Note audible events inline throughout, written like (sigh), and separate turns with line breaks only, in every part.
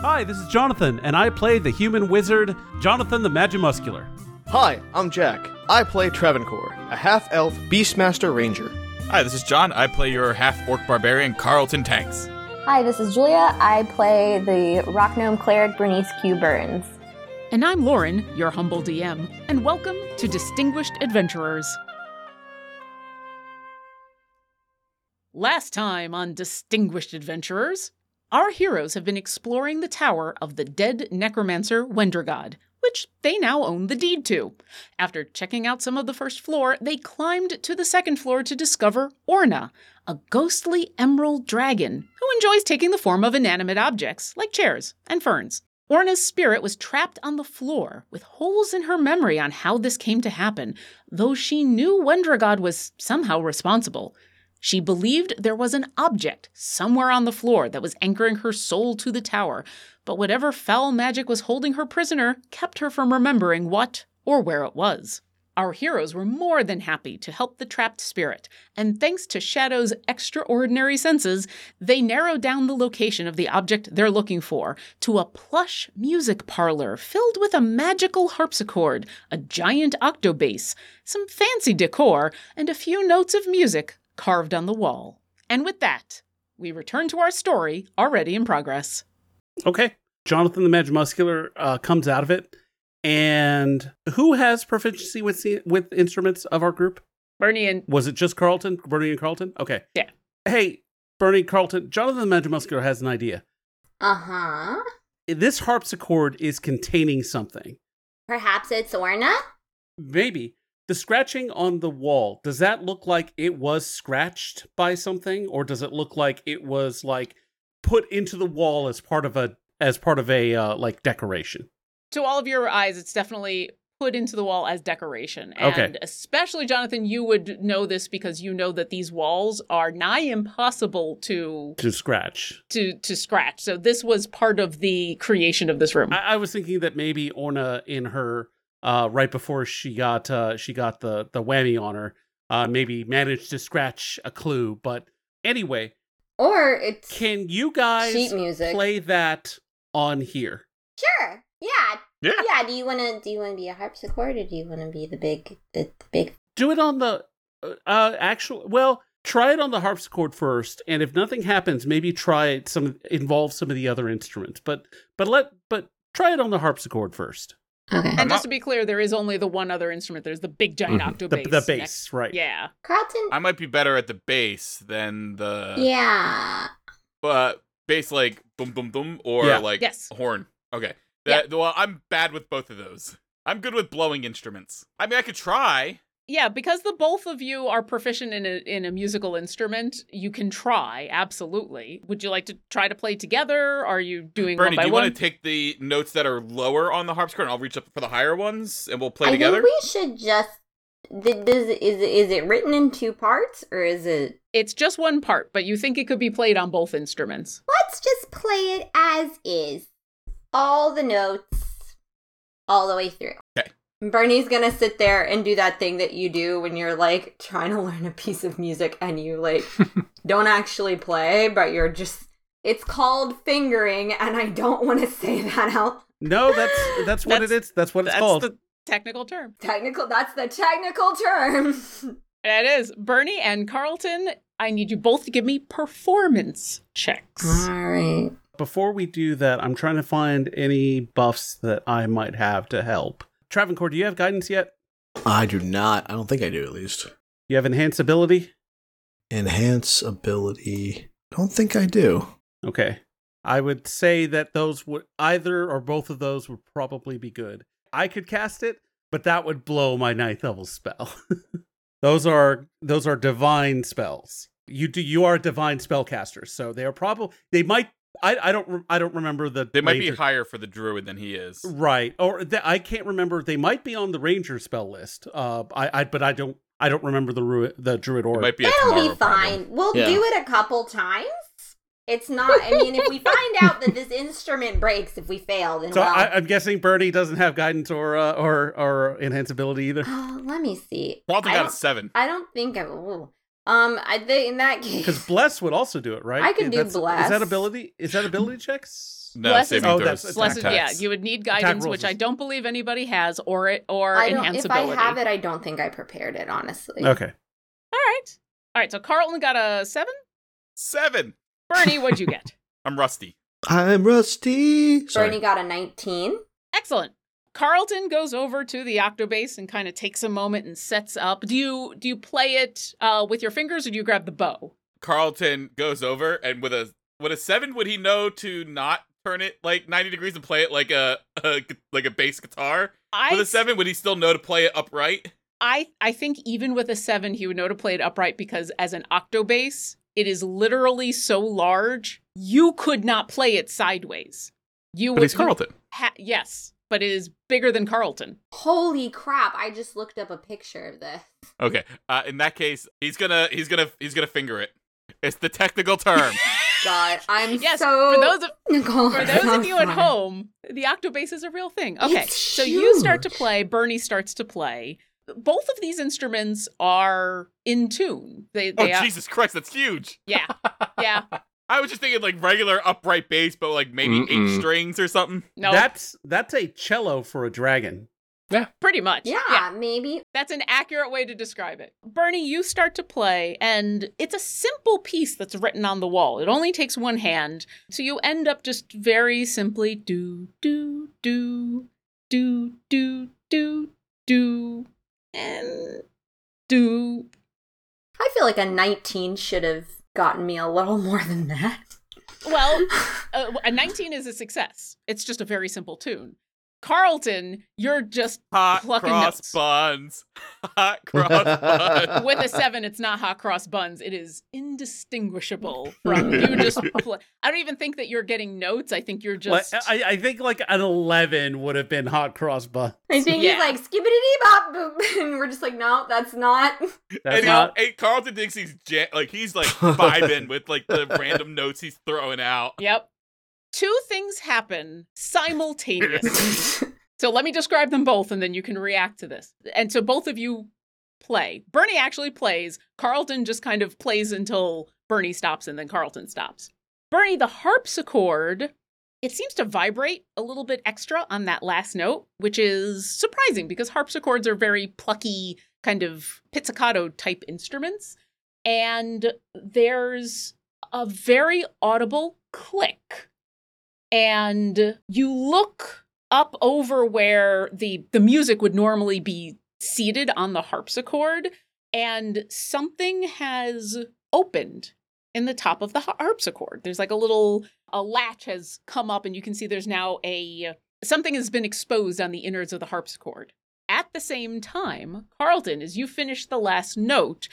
Hi, this is Jonathan, and I play the human wizard, Jonathan the Magimuscular.
Hi, I'm Jack. I play Travancore, a half elf Beastmaster Ranger.
Hi, this is John. I play your half orc barbarian, Carlton Tanks.
Hi, this is Julia. I play the rock gnome cleric Bernice Q. Burns.
And I'm Lauren, your humble DM, and welcome to Distinguished Adventurers. Last time on Distinguished Adventurers, our heroes have been exploring the tower of the dead necromancer Wendragod, which they now own the deed to. After checking out some of the first floor, they climbed to the second floor to discover Orna, a ghostly emerald dragon who enjoys taking the form of inanimate objects like chairs and ferns. Orna's spirit was trapped on the floor with holes in her memory on how this came to happen, though she knew Wendragod was somehow responsible. She believed there was an object somewhere on the floor that was anchoring her soul to the tower, but whatever foul magic was holding her prisoner kept her from remembering what or where it was. Our heroes were more than happy to help the trapped spirit, and thanks to Shadow's extraordinary senses, they narrowed down the location of the object they're looking for to a plush music parlor filled with a magical harpsichord, a giant octobass, some fancy decor, and a few notes of music carved on the wall. And with that, we return to our story already in progress.
Okay. Jonathan the Magimuscular uh, comes out of it. And who has proficiency with with instruments of our group?
Bernie and
Was it just Carlton? Bernie and Carlton? Okay.
Yeah.
Hey, Bernie, Carlton, Jonathan the Magimuscular has an idea.
Uh huh.
This harpsichord is containing something.
Perhaps it's Orna?
Maybe. The scratching on the wall, does that look like it was scratched by something? Or does it look like it was like put into the wall as part of a as part of a uh, like decoration?
to all of your eyes, it's definitely put into the wall as decoration. And
Okay.
especially, Jonathan, you would know this because you know that these walls are nigh impossible to
To scratch.
to to scratch. So this was part of the creation of this room.
I, I was thinking that maybe Orna in her uh right before she got uh she got the the whammy on her, uh maybe managed to scratch a clue. But anyway,
Or it's.
can you guys
Sheet music.
play that on here?
Sure. Yeah.
Yeah.
Yeah. Do you want to? Do you want to be a harpsichord, or do you want to be the big, the, the big?
Do it on the uh, uh actual well, try it on the harpsichord first, and if nothing happens, maybe try it some involve some of the other instruments. But but let but try it on the harpsichord first.
Okay.
and
I'm
just
not-
to be clear, there is only the one other instrument. There's the big giant
Mhm.
octo
The,
bass.
the bass, right.
Yeah.
Carlton.
I might be better at the bass than the
yeah.
but bass like boom boom boom or
Yeah.
like
Yes.
horn. Okay. That, Well, I'm bad with both of those. I'm good with blowing instruments. I mean, I could try.
Yeah, because the both of you are proficient in a in a musical instrument, you can try, absolutely. Would you like to try to play together? Are you doing
Bernie,
one by
do you
one?
want to take the notes that are lower on the harpsichord and I'll reach up for the higher ones and we'll play
I
together?
think we should just. th- Does is is it written in two parts or is it?
It's just one part, but you think it could be played on both instruments.
Let's just play it as is. All the notes, all the way through.
Okay.
Bernie's gonna sit there and do that thing that you do when you're like trying to (laughs) learn a piece of music and you like (laughs) don't actually play, but you're just. It's called fingering, and I don't want to say that out.
No, that's that's what
That's-
it is. That's what it's
That's
called.
the technical term.
Technical. That's the technical term. (laughs)
It is. Bernie and Carlton, I need you both to give me performance checks.
all right.
Before we do that, I'm trying to find any buffs that I might have to help. Travancore, do you have guidance yet?
I do not. I don't think I do, at least.
You have enhance ability?
Enhance ability. Don't think I do.
Okay. I would say that those would either or both of those would probably be good. I could cast it, but that would blow my ninth level spell. (laughs) those are those are divine spells. You do you are a divine spellcaster, so they are probably they might. I I don't re- I don't remember the.
They might be higher for the druid than he is.
right or th- I can't remember. They might be on the ranger spell list. Uh, I I but I don't I don't remember the ru- the druid
It
or
might be a
That'll be fine.
problem.
We'll
Yeah.
do it a couple times. It's not. I mean, if we (laughs) find out that this instrument breaks if we fail, then
So
well.
I, I'm guessing Bernie doesn't have guidance or uh, or or enhance ability either.
Oh, let me see.
Carlton
I
got a
don't,
seven.
I don't think I. Ooh. Um, I think in that case,
Because bless would also do it, right?
I can do
That's- Is
bless.
that ability? Is that ability (laughs) checks?
No,
Bless is-
saving
Oh,
throws.
that's
Blessed,
attack
yeah, you would need guidance,
rolls
which I don't believe anybody has, or it or
I don't.
enhance
If I have it, I don't think I prepared it. Honestly.
Okay.
All right, all right. So Carlton got a seven.
Seven.
Bernie, what'd you (laughs) get?
I'm rusty.
I'm rusty. Sorry.
Bernie got a 19.
Excellent. Carlton goes over to the octobass and kind of takes a moment and sets up. Do you do you play it uh, with your fingers or do you grab the bow?
Carlton goes over and with a with a seven, would he know to not turn it like ninety degrees and play it like a, (laughs) a like a bass guitar?
I
With a seven, would he still know to play it upright?
I I think even with a seven, he would know to play it upright because as an octobass, it is literally so large you could not play it sideways. You
But
would
he's Carlton.
Ha- yes, but it is bigger than Carlton.
Holy crap! I just looked up a picture of this.
Okay. Uh, in that case, he's gonna he's gonna he's gonna finger it. It's the technical term. (laughs)
God, I'm
Yes,
so.
for those of
Nicole,
For
I'm
those of you at home, the octobass is a real thing. Okay,
It's
so you start to play, Bernie starts to play. Both of these instruments are in tune. They,
oh
are,
Jesus Christ, that's huge.
yeah, (laughs) yeah.
I was just thinking like regular upright bass, but like maybe eight
Mm-mm.
strings or something.
No,
That's that's a cello for a dragon. Yeah.
Pretty much.
Yeah, maybe.
That's an accurate way to describe it. Bernie, you start to play, and it's a simple piece that's written on the wall. It only takes one hand. So you end up just very simply do, do, do, do, do, do, do, and do.
I feel like a 19 should have gotten me a little (laughs) more than that.
Well, (laughs) uh, a 19 is a success. It's just a very simple tune. Carlton, you're just
Hot
Plucking
cross
notes.
buns. (laughs) Hot (laughs) cross buns.
with a seven, it's not hot cross buns. It is indistinguishable (laughs) from you. Just, pl- I don't even think that you're getting notes. I think you're
Like,
just.
I, I think like an eleven would have been hot cross buns.
I think
Yeah.
he's like skibbity bop boop, and we're just like, no, that's not.
That's
and, he-
not.
and Carlton thinks he's ja- like he's like vibing with like the random notes he's throwing out.
Yep. Two things happen simultaneously. (laughs) so let me describe them both and then you can react to this. And so both of you play. Bernie actually plays. Carlton just kind of plays until Bernie stops and then Carlton stops. Bernie, the harpsichord, it seems to vibrate a little bit extra on that last note, which is surprising because harpsichords are very plucky, kind of pizzicato type instruments. And there's a very audible click. And you look up over where the, the music would normally be seated on the harpsichord, and something has opened in the top of the harpsichord. There's like a little a latch has come up, and you can see there's now a something has been exposed on the innards of the harpsichord. At the same time, Carlton, as you finish the last note,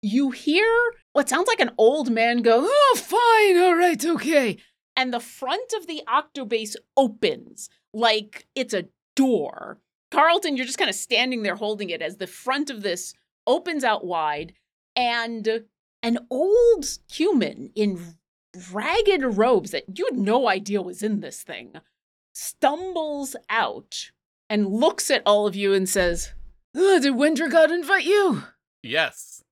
you hear what sounds like an old man go, Oh, fine, all right, okay. And the front of the octobass opens like it's a door. Carlton, you're just kind of standing there holding it as the front of this opens out wide, and an old human in ragged robes that you had no idea was in this thing stumbles out and looks at all of you and says, oh, Did Wendragod invite you?
Yes.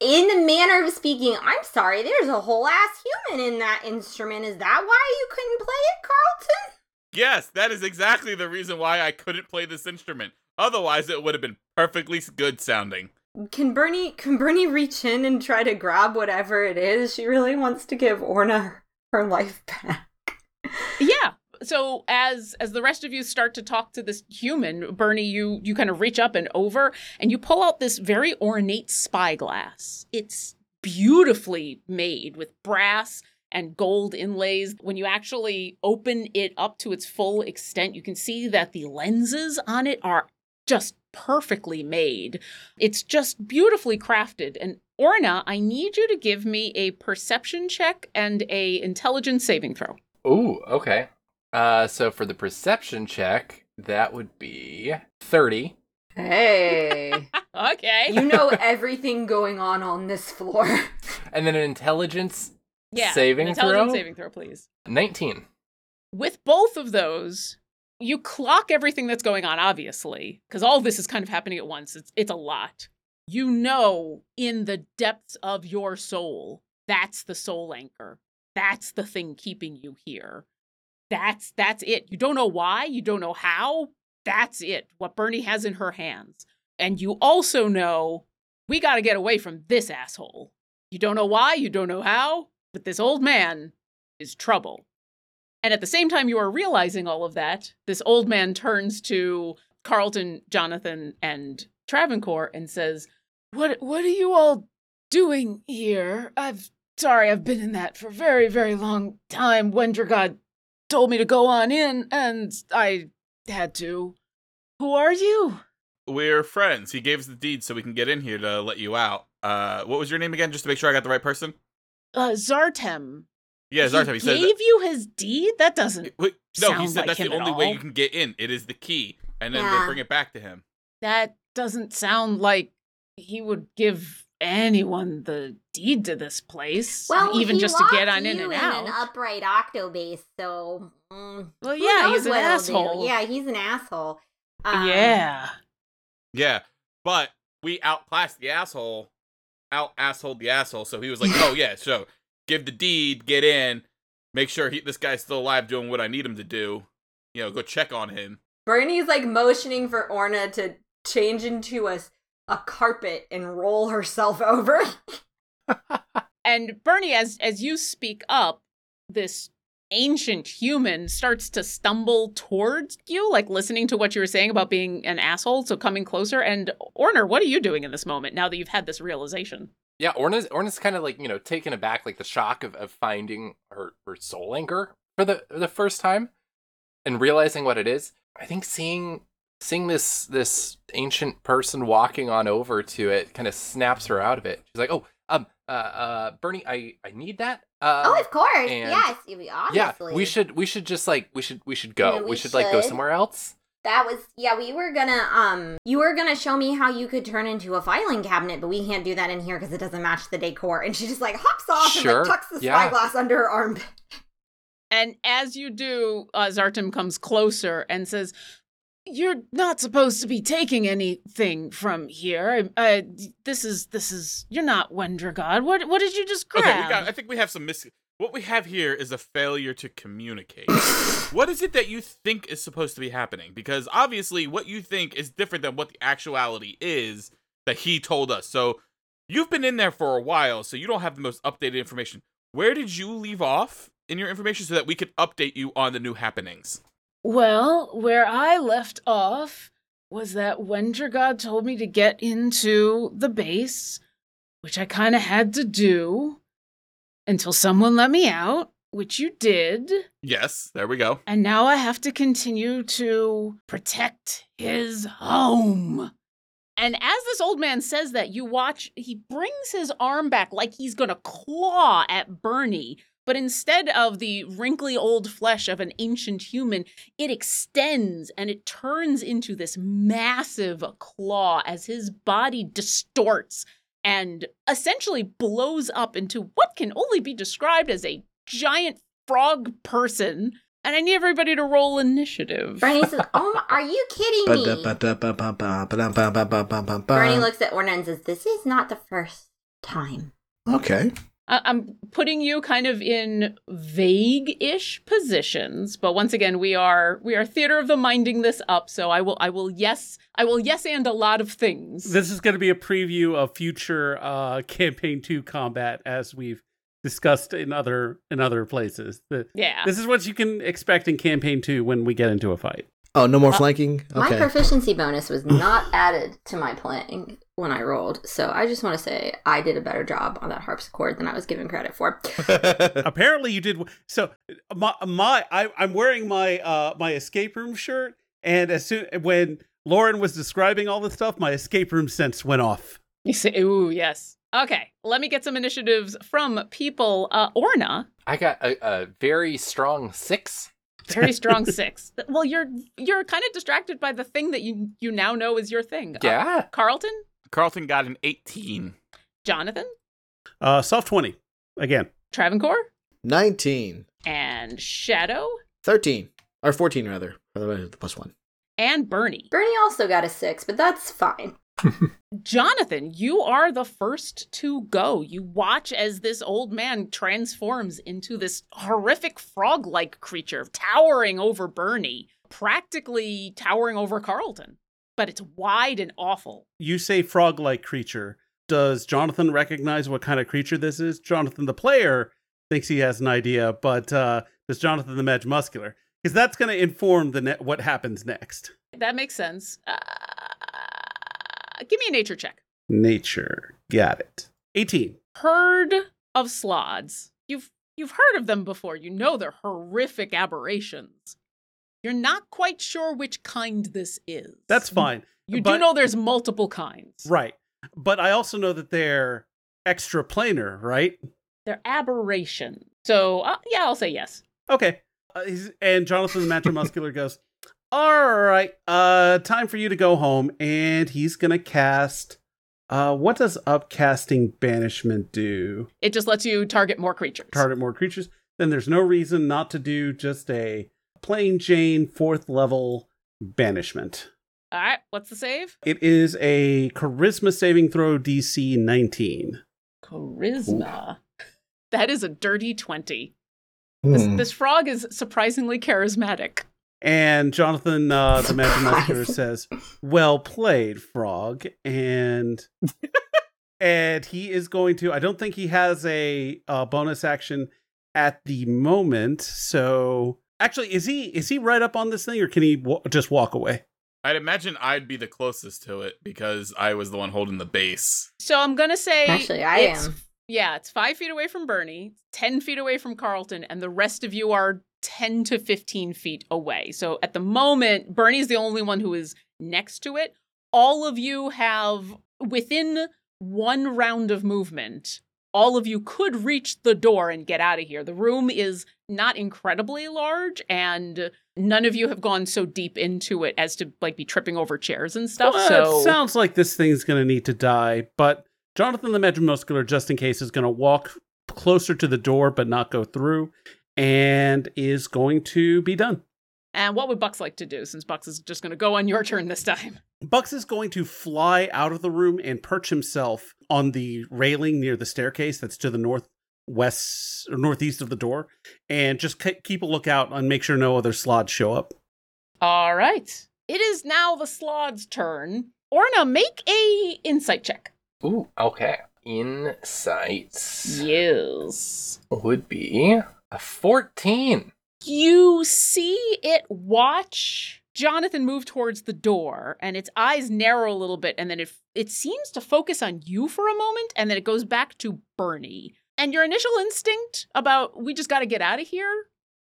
In the manner of speaking, I'm sorry, there's a whole ass human in that instrument. Is that why you couldn't play it, Carlton?
Yes, that is exactly the reason why I couldn't play this instrument. Otherwise, it would have been perfectly good sounding.
Can Bernie can Bernie reach in and try to grab whatever it is? She really wants to give Orna her, her life back.
Yeah. So as as the rest of you start to talk to this human, Bernie, you you kind of reach up and over and you pull out this very ornate spyglass. It's beautifully made with brass and gold inlays. When you actually open it up to its full extent, you can see that the lenses on it are just perfectly made. It's just beautifully crafted. And Orna, I need you to give me a perception check and a intelligence saving throw.
Ooh, okay. Uh, so for the perception check, that would be 30.
Hey, (laughs)
Okay.
you know everything going on on this floor. (laughs)
And then an intelligence
yeah.
saving
an intelligence
throw?
saving throw, please.
19.
With both of those, you clock everything that's going on, obviously, because all of this is kind of happening at once. It's it's a lot. you know in the depths of your soul that's the soul anchor that's the thing keeping you here that's that's it. You don't know why you don't know how. That's it what bernie has in her hands. And you also know we got to get away from this asshole. You don't know why you don't know how but this old man is trouble. And at the same time you are realizing all of that this old man turns to carlton jonathan and travancore and says what what are you all doing here? I've sorry, I've been in that for a very, very long time. Wendragod told me to go on in, and I had to. Who are you?
We're friends. He gave us the deed so we can get in here to let you out. Uh, what was your name again? Just to make sure I got the right person.
Uh, Zartem.
Yeah, Zartem. He,
He
said.
gave you his deed? That doesn't.
Wait, no, he said
like
that's the only way you can get in. It is the key, and then
Yeah.
they bring it back to him.
That doesn't sound like he would give anyone the deed to this place.
Well,
even just to get on in
you
and
in
out.
an upright octobass, so. mm,
well, yeah, he's an
what he'll do.
asshole.
Yeah, he's an asshole. Um,
yeah.
Yeah, but we outclassed the asshole, out asshole the asshole. So he was like, "Oh yeah, so give the deed, get in, make sure he, this guy's still alive, doing what I need him to do. You know, go check on him."
Bernie's like motioning for Orna to change into a a carpet and roll herself (laughs) over.
And Bernie, as as you speak up, this ancient human starts to stumble towards you, like listening to what you were saying about being an asshole, so coming closer. And Orna, what are you doing in this moment now that you've had this realization?
Yeah, Orna's Orna's kind of like you know taken aback, like the shock of, of finding her her soul anchor for the the first time, and realizing what it is. I think seeing seeing this this ancient person walking on over to it kind of snaps her out of it. She's like, "Oh, um, uh, uh, Bernie, I I need that. Um,
oh, of course.
and-
yes,
yeah, we should we should just like we should we should go.
Yeah,
we,
we
should, like go somewhere else.
That was yeah, we were gonna um you were gonna show me how you could turn into a filing cabinet, but we can't do that in here because it doesn't match the decor. And she just like hops off and like tucks the
yeah.
spyglass under her arm.
And as you do, uh, Zartem comes closer and says, "You're not supposed to be taking anything from here. I, I, this is this is you're not Wendragod. What what did you just grab?"
Okay, we got. I think we have some mis. What we have here is a failure to communicate. (laughs) what is it that you think is supposed to be happening? Because obviously, what you think is different than what the actuality is that he told us. So you've been in there for a while, so you don't have the most updated information. Where did you leave off in your information so that we could update you on the new happenings?
Well, where I left off was that Wendragod told me to get into the bass, which I kind of had to do until someone let me out, which you did.
Yes, there we go.
And now I have to continue to protect his home. And as this old man says that, you watch, he brings his arm back like he's gonna claw at Bernie. But instead of the wrinkly old flesh of an ancient human, it extends and it turns into this massive claw as his body distorts and essentially blows up into what can only be described as a giant frog person. And I need everybody to roll initiative.
Bernie says, (laughs) Oh my, are you kidding me? Bernie looks at Orna and says, This is not the first time.
Okay.
I- I'm putting you kind of in vague-ish positions, but once again, we are we are theater of the minding this up. So I will I will yes I will yes and a lot of things.
This is going to be a preview of future uh, campaign two combat, as we've discussed in other in other places. The,
yeah.
This is what you can expect in campaign two when we get into a fight.
Oh, no more flanking?
My
Okay.
proficiency bonus was not added to my playing when I rolled, so I just want to say I did a better job on that harpsichord than I was given credit for. (laughs)
Apparently, you did. So my my I, I'm wearing my uh my escape room shirt, and as soon when Lauren was describing all this stuff, my escape room sense went off.
You say ooh yes. Okay, let me get some initiatives from people. Uh, Orna,
I got a, a very strong six.
very strong (laughs) six. Well, you're you're kind of distracted by the thing that you you now know is your thing. Uh,
Yeah.
Carlton,
Carlton got an 18.
Jonathan,
Uh, soft twenty again.
Travancore,
19.
and Shadow,
13. Or 14, rather. For the the plus one.
and Bernie.
Bernie also got a six, but that's fine. (laughs)
Jonathan, you are the first to go. You watch as this old man transforms into this horrific frog like creature, towering over Bernie, practically towering over Carlton. But it's wide and awful.
You say frog like creature. Does Jonathan recognize what kind of creature this is? Jonathan, the player, thinks he has an idea, but uh, does Jonathan the Mad Muscular? Because that's going to inform the ne- what happens next.
That makes sense. Uh, give me a nature check.
Nature. Got it. 18.
Heard of slaads. You've you've heard of them before. You know they're horrific aberrations. You're not quite sure which kind this is.
That's fine.
You do
but-
know there's multiple kinds.
Right. But I also know that they're extra planar, right?
They're aberration. So uh, yeah, I'll say yes.
Okay. Uh, he's, and Jonathan the Magimuscular goes, All right, uh, time for you to go home. And he's going to cast. Uh, what does upcasting banishment do?
It just lets you target more creatures.
Target more creatures. Then there's no reason not to do just a plain Jane fourth level banishment.
All right, what's the save?
It is a charisma saving throw DC 19.
Charisma. That is a dirty 20. This,
Hmm.
this frog is surprisingly charismatic.
And Jonathan, uh, the Magic (laughs) Master, says, "Well played, Frog." And (laughs) and he is going to. I don't think he has a, uh bonus action at the moment. So actually, is he is he right up on this thing, or can he wa- just walk away?
I'd imagine I'd be the closest to it because I was the one holding the bass.
So I'm going to say.
Actually, I
it's-
am.
Yeah, it's five feet away from Bernie, 10 feet away from Carlton, and the rest of you are 10 to 15 feet away. So at the moment, Bernie's the only one who is next to it. All of you have, within one round of movement, all of you could reach the door and get out of here. The room is not incredibly large, and none of you have gone so deep into it as to like be tripping over chairs and stuff.
Well,
so
it sounds like this thing's going to need to die. But Jonathan, the Magic Muscular, just in case, is going to walk closer to the door but not go through, and is going to be done.
And what would Bucks like to do since Bucks is just going to go on your turn this time? (laughs)
Bucks is going to fly out of the room and perch himself on the railing near the staircase that's to the northwest or northeast of the door, and just ke- keep a lookout and make sure no other slaads show up.
All right. It is now the Slaad's turn. Orna, make a insight check.
Ooh, okay. Insights
Yes.
would be a 14.
You see it watch Jonathan move towards the door, and its eyes narrow a little bit, and then it it seems to focus on you for a moment, and then it goes back to Bernie. And your initial instinct about we just got to get out of here,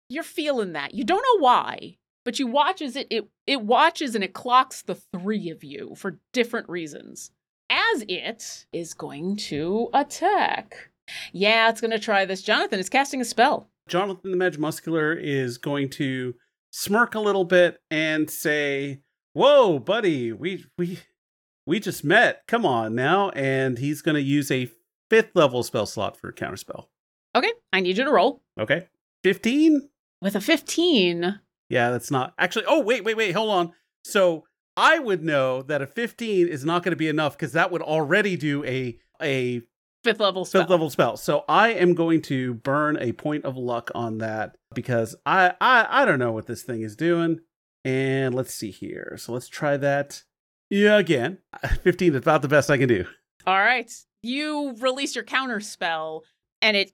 you're feeling that. You don't know why, but you watch as it it it watches and it clocks the three of you for different reasons. As it is going to attack. Yeah, it's going to try this. Jonathan is casting a spell.
Jonathan the Magic Muscular is going to smirk a little bit and say, "Whoa, buddy, we we we just met. Come on now!" And he's going to use a fifth level spell slot for counterspell.
Okay, I need you to roll.
Okay, fifteen.
With a 15,
Yeah, that's not actually. Oh, wait, wait, wait. Hold on. So I would know that a 15 is not going to be enough because that would already do a a
fifth level spell.
fifth level spell. So I am going to burn a point of luck on that because I I I don't know what this thing is doing. And let's see here. So let's try that. Yeah, again. (laughs) 15 is about the best I can do.
All right. You release your counter spell, and it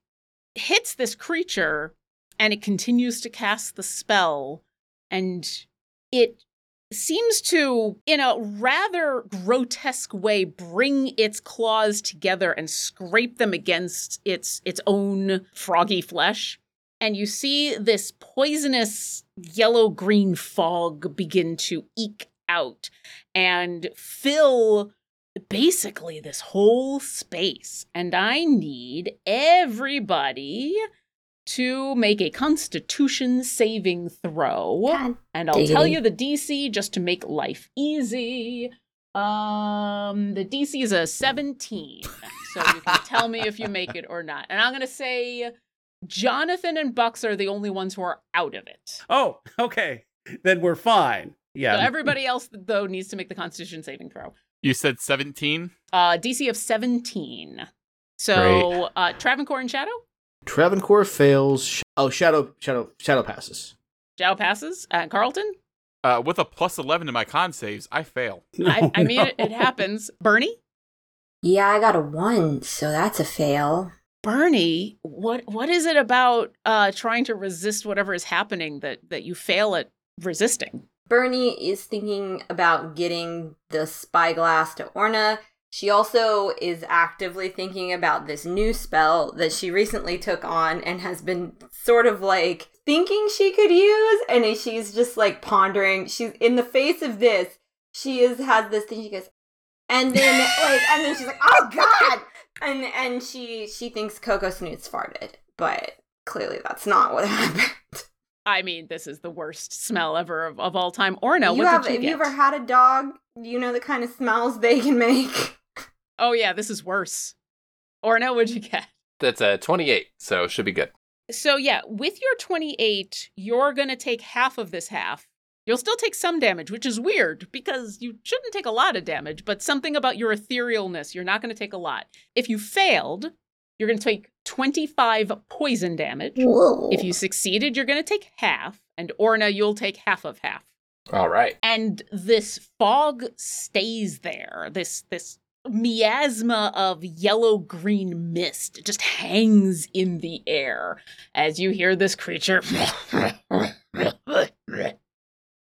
hits this creature, and it continues to cast the spell, and it seems to, in a rather grotesque way, bring its claws together and scrape them against its its own froggy flesh. And you see this poisonous yellow green fog begin to eke out and fill basically this whole space. And I need everybody to make a constitution saving throw.
God
And I'll tell you the DC just to make life easy. Um, the DC is a 17. So you can (laughs) tell me if you make it or not. And I'm going to say Jonathan and Bucks are the only ones who are out of it.
Oh, okay. Then we're fine. Yeah.
So everybody else, though, needs to make the constitution saving throw.
You said 17?
Uh, DC of 17. So, uh, Travancore and Shadow?
Travancore fails. Sh- oh, Shadow, Shadow, Shadow passes.
Shadow passes. Uh, Carlton?
Uh, with a plus 11 to my con saves, I fail.
I, I (laughs) mean,
no.
it, it happens. Bernie?
Yeah, I got a one, so that's a fail.
Bernie, what what is it about uh, trying to resist whatever is happening that, that you fail at resisting?
Bernie is thinking about getting the spyglass to Orna. She also is actively thinking about this new spell that she recently took on and has been sort of like thinking she could use. And she's just like pondering. She's in the face of this. She is has this thing. She goes, and then like, and then she's like, "Oh God!" And and she she thinks Coco Snoots farted, but clearly that's not what (laughs) happened.
I mean, this is the worst smell ever of, of all time. Orna,
you
what
have,
did you
have
get?
you ever had a dog? You know the kind of smells they can make.
Oh yeah, this is worse. Orna, what'd you get?
That's a 28, so should be good.
So yeah, with your 28, you're going to take half of this half. You'll still take some damage, which is weird because you shouldn't take a lot of damage, but something about your etherealness, you're not going to take a lot. If you failed, you're going to take 25 poison damage.
Whoa.
If you succeeded, you're going to take half, and Orna, you'll take half of half.
All right.
And this fog stays there. This this miasma of yellow green mist just hangs in the air as you hear this creature.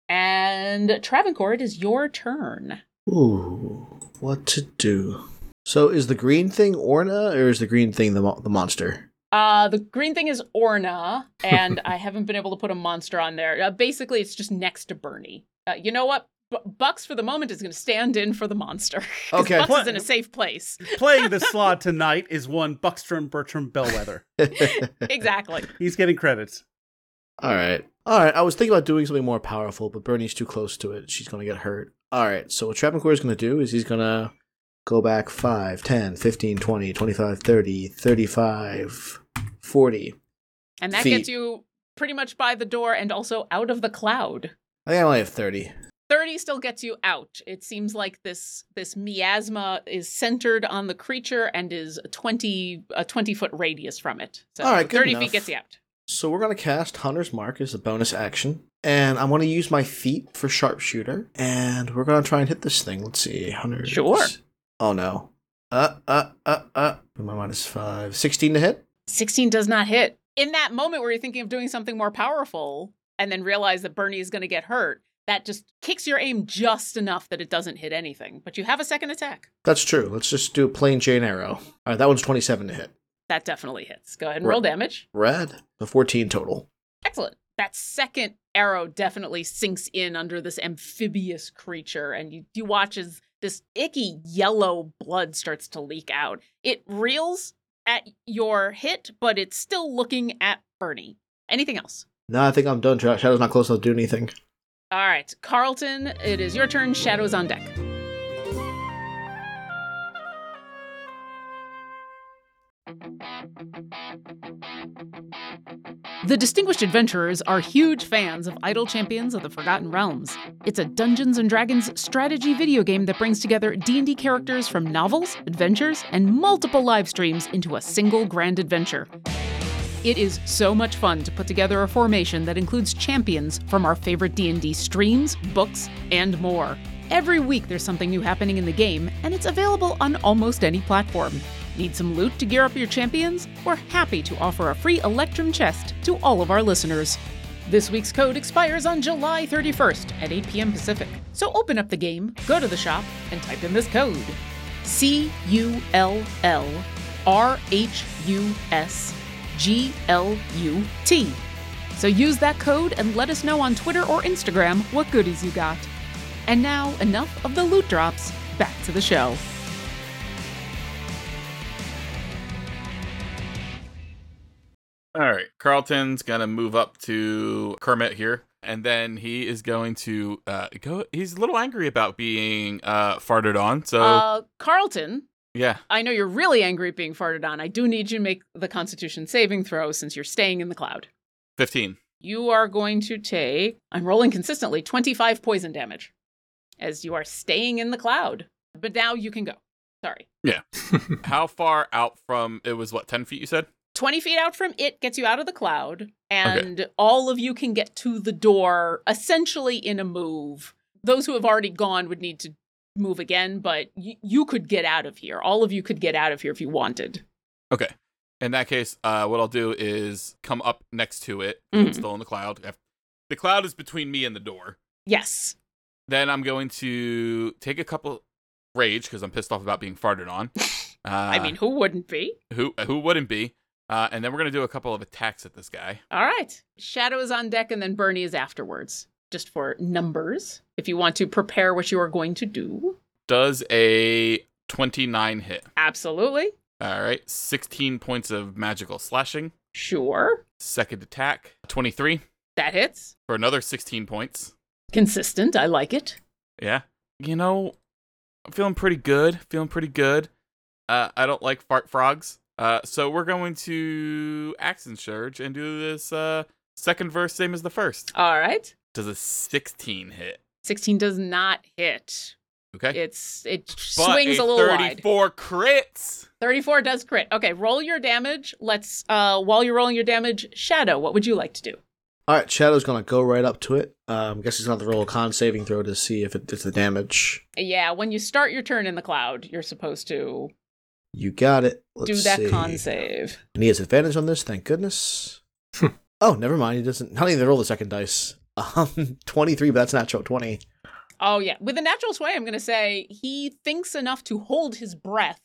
and Travancore, it is your turn.
Ooh, what to do? So is the green thing Orna or is the green thing the mo- the monster?
Uh, the green thing is Orna, and I haven't been able to put a monster on there. Uh, basically, it's just next to Bernie. Uh, you know what? B- Bucks for the moment is going to stand in for the monster. (laughs) 'Cause
Okay.
Bucks is in a safe place. (laughs)
Playing the slaad tonight is one Buckstrom Bertram Bellwether. (laughs)
Exactly.
He's getting credits.
All right. All right. I was thinking about doing something more powerful, but Bernie's too close to it. She's going to get hurt. All right. So what Travancore is going to do is he's going to go back 5, 10, 15, 20, 25, 30, 35, 40.
And that
Feet.
gets you pretty much by the door and also out of the cloud.
I think I only have 30.
30 still gets you out. It seems like this this miasma is centered on the creature and is a 20 a 20 foot radius from it. So
All right, good
30
enough.
feet gets you out.
So we're going to cast Hunter's Mark as a bonus action. And I'm going to use my feat for sharpshooter. And we're going to try and hit this thing. Let's see. Hunter's.
Sure.
Oh, no. Uh, uh, uh, uh. My minus 5. 16 to hit?
16 does not hit. In that moment where you're thinking of doing something more powerful and then realize that Bernie is going to get hurt, that just kicks your aim just enough that it doesn't hit anything. But you have a second attack.
That's true. Let's just do a plain Jane arrow. All right, that one's 27 to hit.
That definitely hits. Go ahead and roll damage.
Red. a 14 total.
Excellent. That second arrow definitely sinks in under this amphibious creature, and you, you watch as this icky yellow blood starts to leak out. It reels at your hit, but it's still looking at Bernie. Anything else?
No, I think I'm done. Shadow's not close enough to do anything.
All right, Carlton, it is your turn. Shadows on deck. The Distinguished Adventurers are huge fans of Idle Champions of the Forgotten Realms. It's a Dungeons and Dragons strategy video game that brings together D&D characters from novels, adventures, and multiple live streams into a single grand adventure. It is so much fun to put together a formation that includes champions from our favorite D&D streams, books, and more. Every week there's something new happening in the game, and it's available on almost any platform. Need some loot to gear up your champions? We're happy to offer a free Electrum chest to all of our listeners. This week's code expires on July 31st at 8 p.m. Pacific. So open up the game, go to the shop, and type in this code C U L L R H U S G L U T. So use that code and let us know on Twitter or Instagram what goodies you got. And now, enough of the loot drops. Back to the show.
All right, Carlton's gonna move up to Kermit here, and then he is going to uh, go. He's a little angry about being uh, farted on. So
Uh, Carlton,
yeah,
I know you're really angry at being farted on. I do need you to make the Constitution saving throw since you're staying in the cloud.
fifteen.
You are going to take, I'm rolling consistently, 25 poison damage as you are staying in the cloud. But now you can go. Sorry. Yeah. (laughs)
How far out from it was what, ten feet you said?
20 feet out from it gets you out of the cloud, and all of you can get to the door essentially in a move. Those who have already gone would need to move again, but y- you could get out of here. All of you could get out of here if you wanted.
Okay. In that case, uh, what I'll do is come up next to it.
Mhm.
still in the cloud. The cloud is between me and the door.
Yes.
Then I'm going to take a couple rage because I'm pissed off about being farted on. (laughs) Uh,
I mean, who wouldn't be?
who who wouldn't be? Uh, and then we're gonna do a couple of attacks at this guy.
All right. Shadow is on deck, and then Bernie is afterwards, just for numbers. If you want to prepare what you are going to do.
Does a 29 hit?
Absolutely.
All right, 16 points of magical slashing.
Sure.
Second attack, 23
That hits.
for another 16 points.
Consistent. I like it.
Yeah. You know, I'm feeling pretty good. Feeling pretty good. Uh, I don't like fart frogs. Uh, so we're going to action surge and do this uh second verse same as the first.
All right.
Does a 16 hit?
16 does not hit.
Okay.
It's it
But
swings a, little wide.
34 crits.
34 does crit. Okay, roll your damage. Let's uh while you're rolling your damage, Shadow, what would you like to do?
All right, Shadow's gonna go right up to it. Um, I guess he's gonna have to roll a con saving throw to see if it, it's the damage.
Yeah, when you start your turn in the cloud, you're supposed to
You got it. Let's
do that
see.
con save.
And he has advantage on this. Thank goodness. oh, never mind. He doesn't. How Not even roll the second dice. Um, (laughs) twenty three, but that's natural twenty.
Oh yeah, with a natural sway, I'm going to say he thinks enough to hold his breath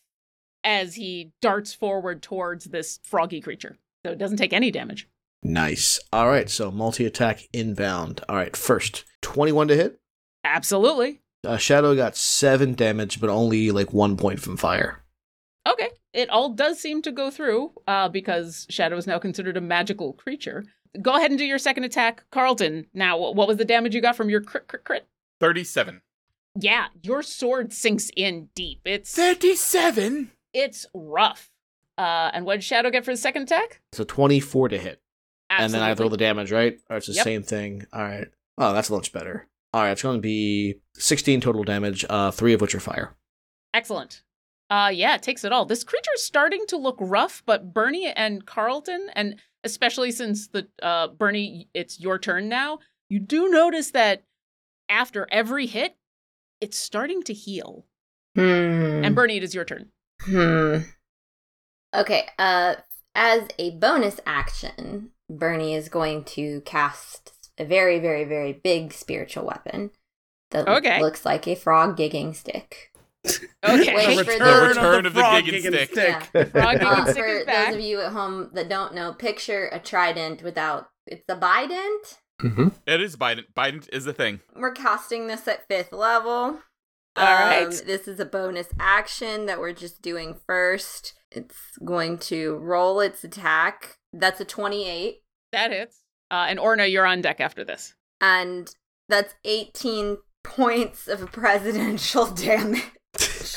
as he darts forward towards this froggy creature. So it doesn't take any damage.
Nice. All right, so multi attack inbound. All right, first twenty one to hit.
Absolutely.
Uh, Shadow got seven damage, but only like one point from fire.
Okay. It all does seem to go through uh, because Shadow is now considered a magical creature. Go ahead and do your second attack, Carlton. Now, what was the damage you got from your crit, crit, crit?
37.
Yeah, your sword sinks in deep. It's
37?
it's rough. Uh, and what did Shadow get for the second attack?
So twenty four to hit, and then I have to roll the damage, right? Or it's the
Yep.
same thing. All right. Oh, that's much better. All right, it's going to be sixteen total damage. Uh, three of which are fire.
Excellent. Uh yeah, it takes it all. This creature's starting to look rough, but Bernie and Carlton, and especially since the uh Bernie, it's your turn now, you do notice that after every hit, it's starting to heal.
Hmm.
And Bernie, it is your turn.
Hmm. Okay, uh as a bonus action, Bernie is going to cast a very, very, very big spiritual weapon that
Okay.
looks like a frog gigging stick.
Okay.
Wait
The
for
return,
those-
the return of the
frog
gigging
gigging
stick.
Yeah.
Frog gigging
Uh,
stick
for
is back.
those of you at home that don't know, picture a trident without it's a bident.
hmm
It is bident. Bident is the thing.
We're casting this at fifth level.
All right.
Um, this is a bonus action that we're just doing first. It's going to roll its attack. That's a 28.
That hits. Uh, and Orna, you're on deck after this.
And that's 18 points of presidential (laughs) damage.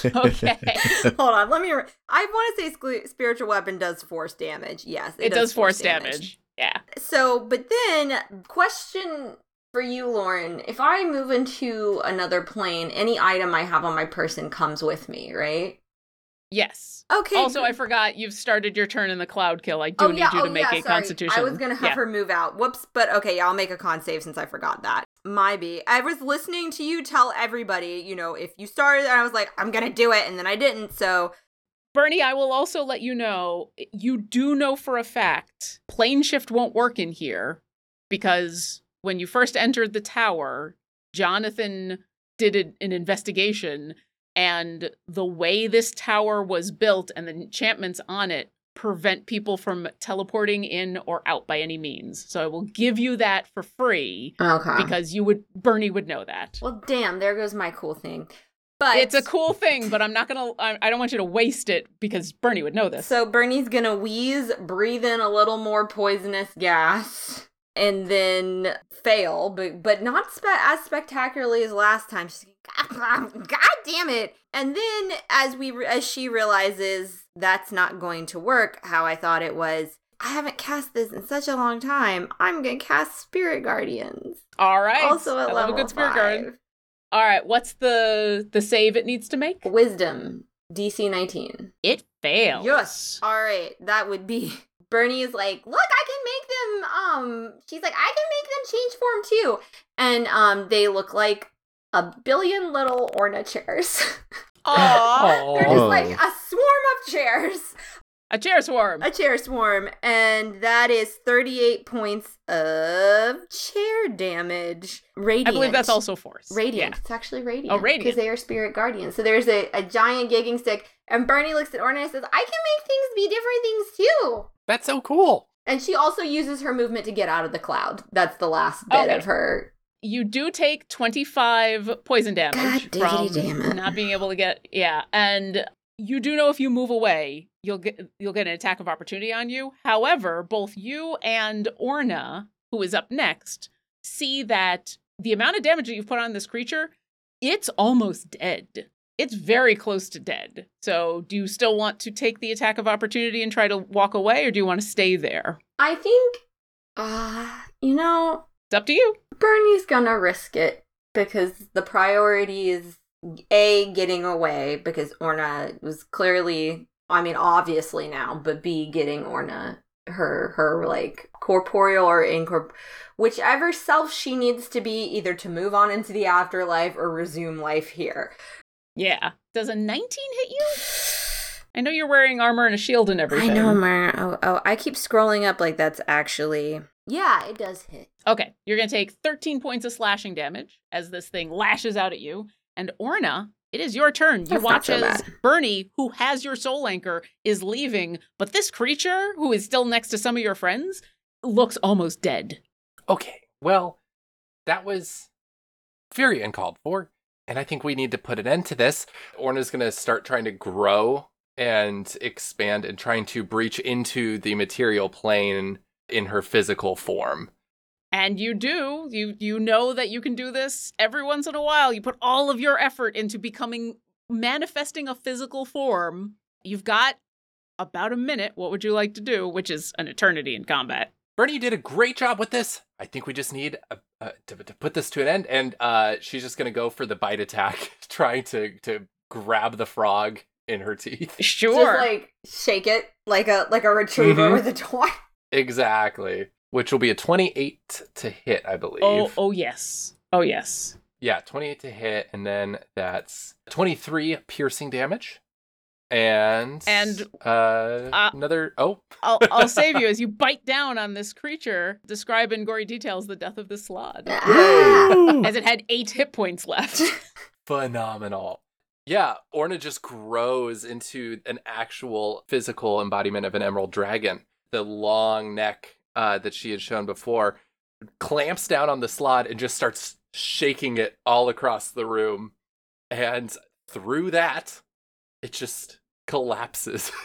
(laughs)
Okay. (laughs)
Hold on, let me. Re- I want to say spiritual weapon does force damage. Yes,
It, does force damage. Yeah.
So, but then, question for you, Lauren. If I move into another plane, any item I have on my person comes with me, right?
Yes.
Okay.
Also, I forgot you've started your turn in the cloud kill. I do
oh,
need
yeah,
you to
oh,
make
yeah,
a
sorry.
constitution.
I was gonna have
Yeah.
her move out. Whoops. But okay, yeah, I'll make a con save since I forgot that. My I was listening to you tell everybody, you know, if you started, and I was like, I'm gonna do it, and then I didn't. So
Bernie, I will also let you know you do know for a fact plane shift won't work in here because when you first entered the tower, Jonathan did an investigation, and the way this tower was built and the enchantments on it prevent people from teleporting in or out by any means. So I will give you that for free
okay.
because you would Bernie would know that.
well, damn, there goes my cool thing. But
It's a cool thing, but I'm not gonna. I I don't want you to waste it because Bernie would know this.
So Bernie's gonna wheeze, breathe in a little more poisonous gas, and then fail, but but not spe- as spectacularly as last time. She's God, God damn it! And then as we re- as she realizes that's not going to work, how I thought it was. I haven't cast this in such a long time. I'm gonna cast Spirit Guardians.
All right.
Also at
I love
level
a good spirit
five.
guard. All right, what's the the save it needs to make?
Wisdom, DC 19.
It fails.
Yes. All right, that would be. (laughs) Bernie is like, look, I can make them. Um, she's like, I can make them change form too, and um, they look like a billion little Orna chairs. (laughs)
Aw.
They're just
Oh.
like a swarm of chairs,
A chair swarm.
a chair swarm, and that is thirty-eight points of chair damage. Radiant.
I believe that's also force.
Radiant.
Yeah.
It's actually radiant.
Oh, radiant.
Because they are spirit guardians. So there's a, a giant gigging stick, and Bernie looks at Orna and says, I can make things be different things too.
That's so cool.
And she also uses her movement to get out of the cloud. That's the last bit
Okay.
of her.
You do take 25 poison damage
God
from not being able to get yeah, and you do know if you move away, you'll get you'll get an attack of opportunity on you. However, both you and Orna, who is up next, see that the amount of damage that you've put on this creature, it's almost dead. It's very close to dead. So, do you still want to take the attack of opportunity and try to walk away, or do you want to stay there?
I think, uh, you know,
It's up to you.
Bernie's gonna risk it because the priority is A, getting away because Orna was clearly, I mean, obviously now, but B, getting Orna her, her like corporeal or incorp, whichever self she needs to be either to move on into the afterlife or resume life here.
Yeah. Does a 19 hit you? I know you're wearing armor and a shield and everything.
I know, Mar. Oh, oh, I keep scrolling up like that's actually. Yeah, it does hit.
Okay, you're going to take 13 points of slashing damage as this thing lashes out at you. And Orna, it is your turn. You
That's
watch
so
as
bad.
Bernie, who has your soul anchor, is leaving, but this creature, who is still next to some of your friends, looks almost dead.
Okay, well, that was very uncalled for, and I think we need to put an end to this. Orna's going to start trying to grow and expand and trying to breach into the material plane in her physical form.
And you do. You you know that you can do this every once in a while. You put all of your effort into becoming manifesting a physical form. You've got about a minute. What would you like to do? Which is an eternity in combat.
Bernie you did a great job with this. I think we just need a, a, to, to put this to an end, and uh, she's just going to go for the bite attack, (laughs) trying to to grab the frog in her teeth. (laughs)
Sure.
Just like shake it like a like a retriever
Mhm.
with a toy.
Exactly. Which will be a 28 to hit, I believe.
oh oh yes. Oh yes.
Yeah, 28 to hit, and then that's 23 piercing damage. And
And,
uh,
uh,
another oh
I'll I'll save you (laughs) as you bite down on this creature. Describe in gory details the death of this
slaad, (laughs) (laughs)
as it had eight hit points left.
phenomenal. Yeah, Orna just grows into an actual physical embodiment of an emerald dragon. The long neck uh, that she had shown before clamps down on the slaad and just starts shaking it all across the room. And through that, it just collapses. (laughs)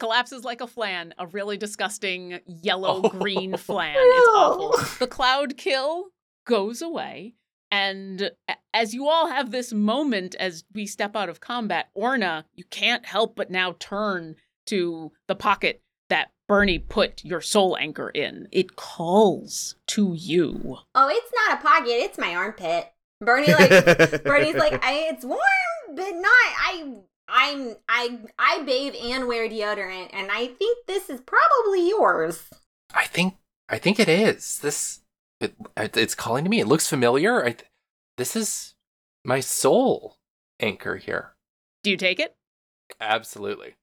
Collapses like a flan, a really disgusting yellow
Oh.
green (laughs) flan. It's awful. The cloud kill goes away. And as you all have this moment as we step out of combat, Orna, you can't help but now turn to the pocket that Bernie put your soul anchor in. It calls to you.
Oh, it's not a pocket. It's my armpit. Bernie like Bernie's like (laughs) I, it's warm, but not. I I'm I I bathe and wear deodorant, and I think this is probably yours.
I think I think it is. This it, it's calling to me. It looks familiar. I this is my soul anchor here.
Do you take it?
Absolutely.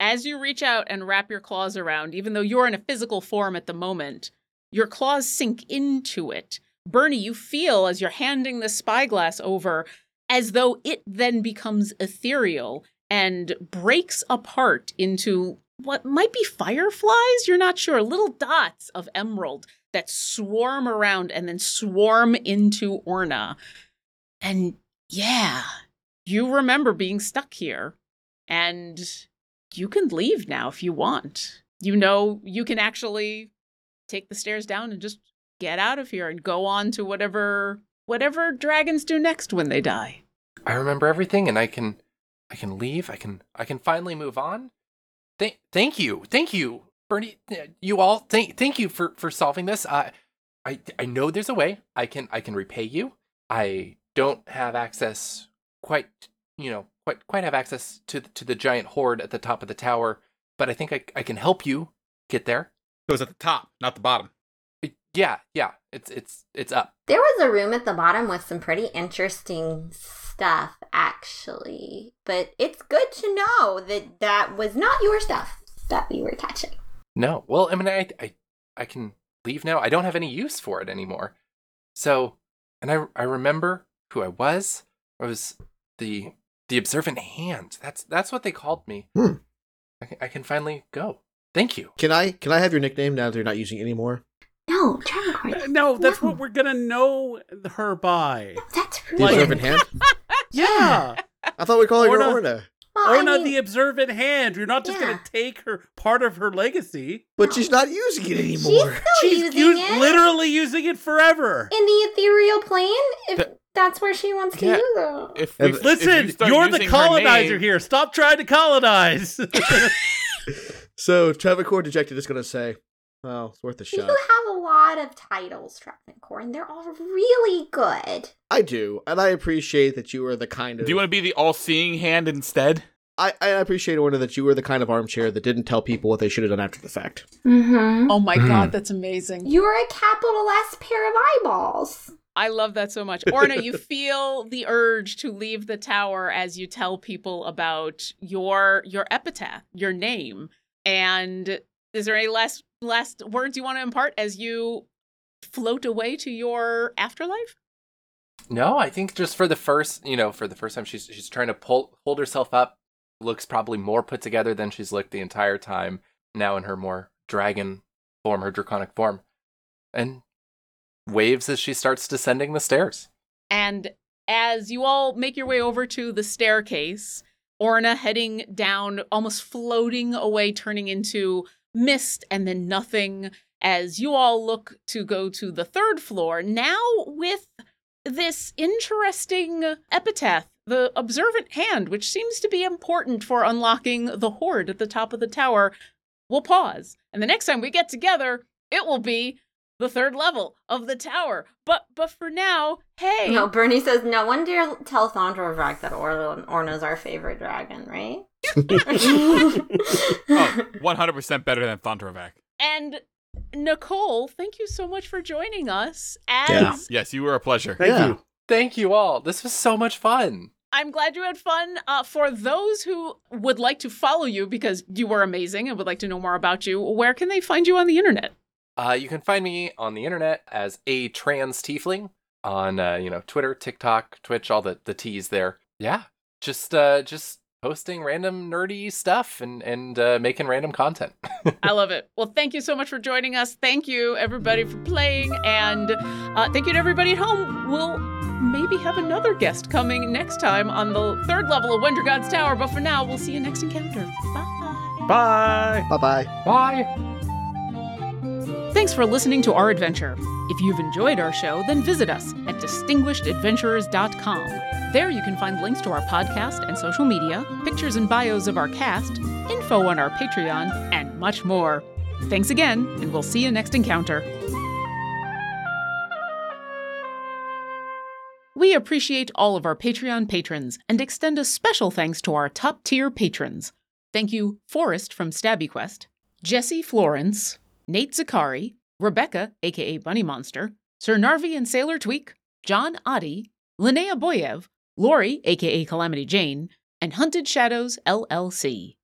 As you reach out and wrap your claws around, even though you're in a physical form at the moment, your claws sink into it. Bernie, you feel as you're handing the spyglass over as though it then becomes ethereal and breaks apart into what might be fireflies? You're not sure. Little dots of emerald that swarm around and then swarm into Orna. And yeah, you remember being stuck here. And you can leave now if you want. You know, you can actually take the stairs down and just get out of here and go on to whatever whatever dragons do next when they die.
I remember everything, and I can I can leave. I can I can finally move on. Thank thank you, thank you, Bernie. You all thank thank you for for solving this. I I I know there's a way. I can I can repay you. I don't have access quite, you know, quite quite have access to the, to the giant hoard at the top of the tower, but I think I, I can help you get there.
It was at the top, not the bottom.
It- yeah, yeah, it's it's it's up.
There was a room at the bottom with some pretty interesting stuff, actually. But it's good to know that that was not your stuff that we were touching.
No, well, I mean, I I I can leave now. I don't have any use for it anymore. So, and I I remember who I was. I was the the observant hand. That's that's what they called me.
Hmm.
I can, I can finally go. Thank you.
Can I can I have your nickname now that you're not using it anymore?
No, Travancore.
No, that's
No.
what we're gonna know her by.
That's
The
Like-
rude.
observant hand? (laughs)
Yeah,
I thought we were calling her
Orna.
Orna.
Well, I mean,
the observant hand. You're not just
Yeah.
gonna take her part of her legacy.
But she's not using it
she's
anymore.
still
She's
using
u-
it
literally using it forever.
in the ethereal plane. If
The-
that's where she wants to
Yeah.
use it.
If,
Uh,
we, if
Listen,
you
you're the colonizer
name-
here. Stop trying to colonize. (laughs) (laughs)
So Travancore Dejected is going to say, well, it's worth a shot.
You have a lot of titles, Travancore, and they're all really good.
I do, and I appreciate that you are the kind of.
Do you want to be the all-seeing hand instead?
I, I appreciate Orna that you were the kind of armchair that didn't tell people what they should have done after the fact.
Mm-hmm.
Oh my god, that's amazing.
You're a capital S pair of eyeballs.
I love that so much. Orna, you (laughs) feel the urge to leave the tower as you tell people about your your epitaph, your name. And is there any last last words you want to impart as you float away to your afterlife?
No, I think just for the first, you know, for the first time, she's she's trying to pull hold herself up. Looks probably more put together than she's looked the entire time. Now in her more dragon form, her draconic form, and waves as she starts descending the stairs.
And as you all make your way over to the staircase, Orna heading down, almost floating away, turning into mist and then nothing. As you all look to go to the third floor, now with this interesting epitaph, the observant hand, which seems to be important for unlocking the hoard at the top of the tower. We'll pause. And the next time we get together, it will be the third level of the tower. But but for now, hey.
No, Bernie says no one dare tell Thondravrak that Orla Orna's our favorite dragon, right? (laughs)
Oh, (laughs) 100% better than Thondravak.
And Nicole, thank you so much for joining us. As
Yeah.
Yes, you were a pleasure.
Thank
Yeah.
you.
Thank you all. This was so much fun.
I'm glad you had fun. Uh, for those who would like to follow you because you were amazing and would like to know more about you, where can they find you on the internet?
Uh, you can find me on the internet as a trans tiefling on uh, you know Twitter, TikTok, Twitch, all the the T's there. Yeah, just uh, just posting random nerdy stuff and and uh, making random content. (laughs)
I love it. Well, thank you so much for joining us. Thank you, everybody, for playing. And uh, thank you to everybody at home. We'll maybe have another guest coming next time on the third level of Wendragod's Tower. But for now, we'll see you next encounter. Bye.
Bye.
Bye bye.
Bye.
Thanks for listening to our adventure. If you've enjoyed our show, then visit us at distinguishedadventurers.com. There you can find links to our podcast and social media, pictures and bios of our cast, info on our Patreon, and much more. Thanks again, and we'll see you next encounter. We appreciate all of our Patreon patrons and extend a special thanks to our top tier patrons. Thank you, Forrest from Stabby Quest, Jesse Florence, Nate Zakari, Rebecca, aka Bunny Monster, Sir Narvi and Sailor Tweak, John Adi, Linnea Boyev, Lori, aka Calamity Jane, and Hunted Shadows LLC.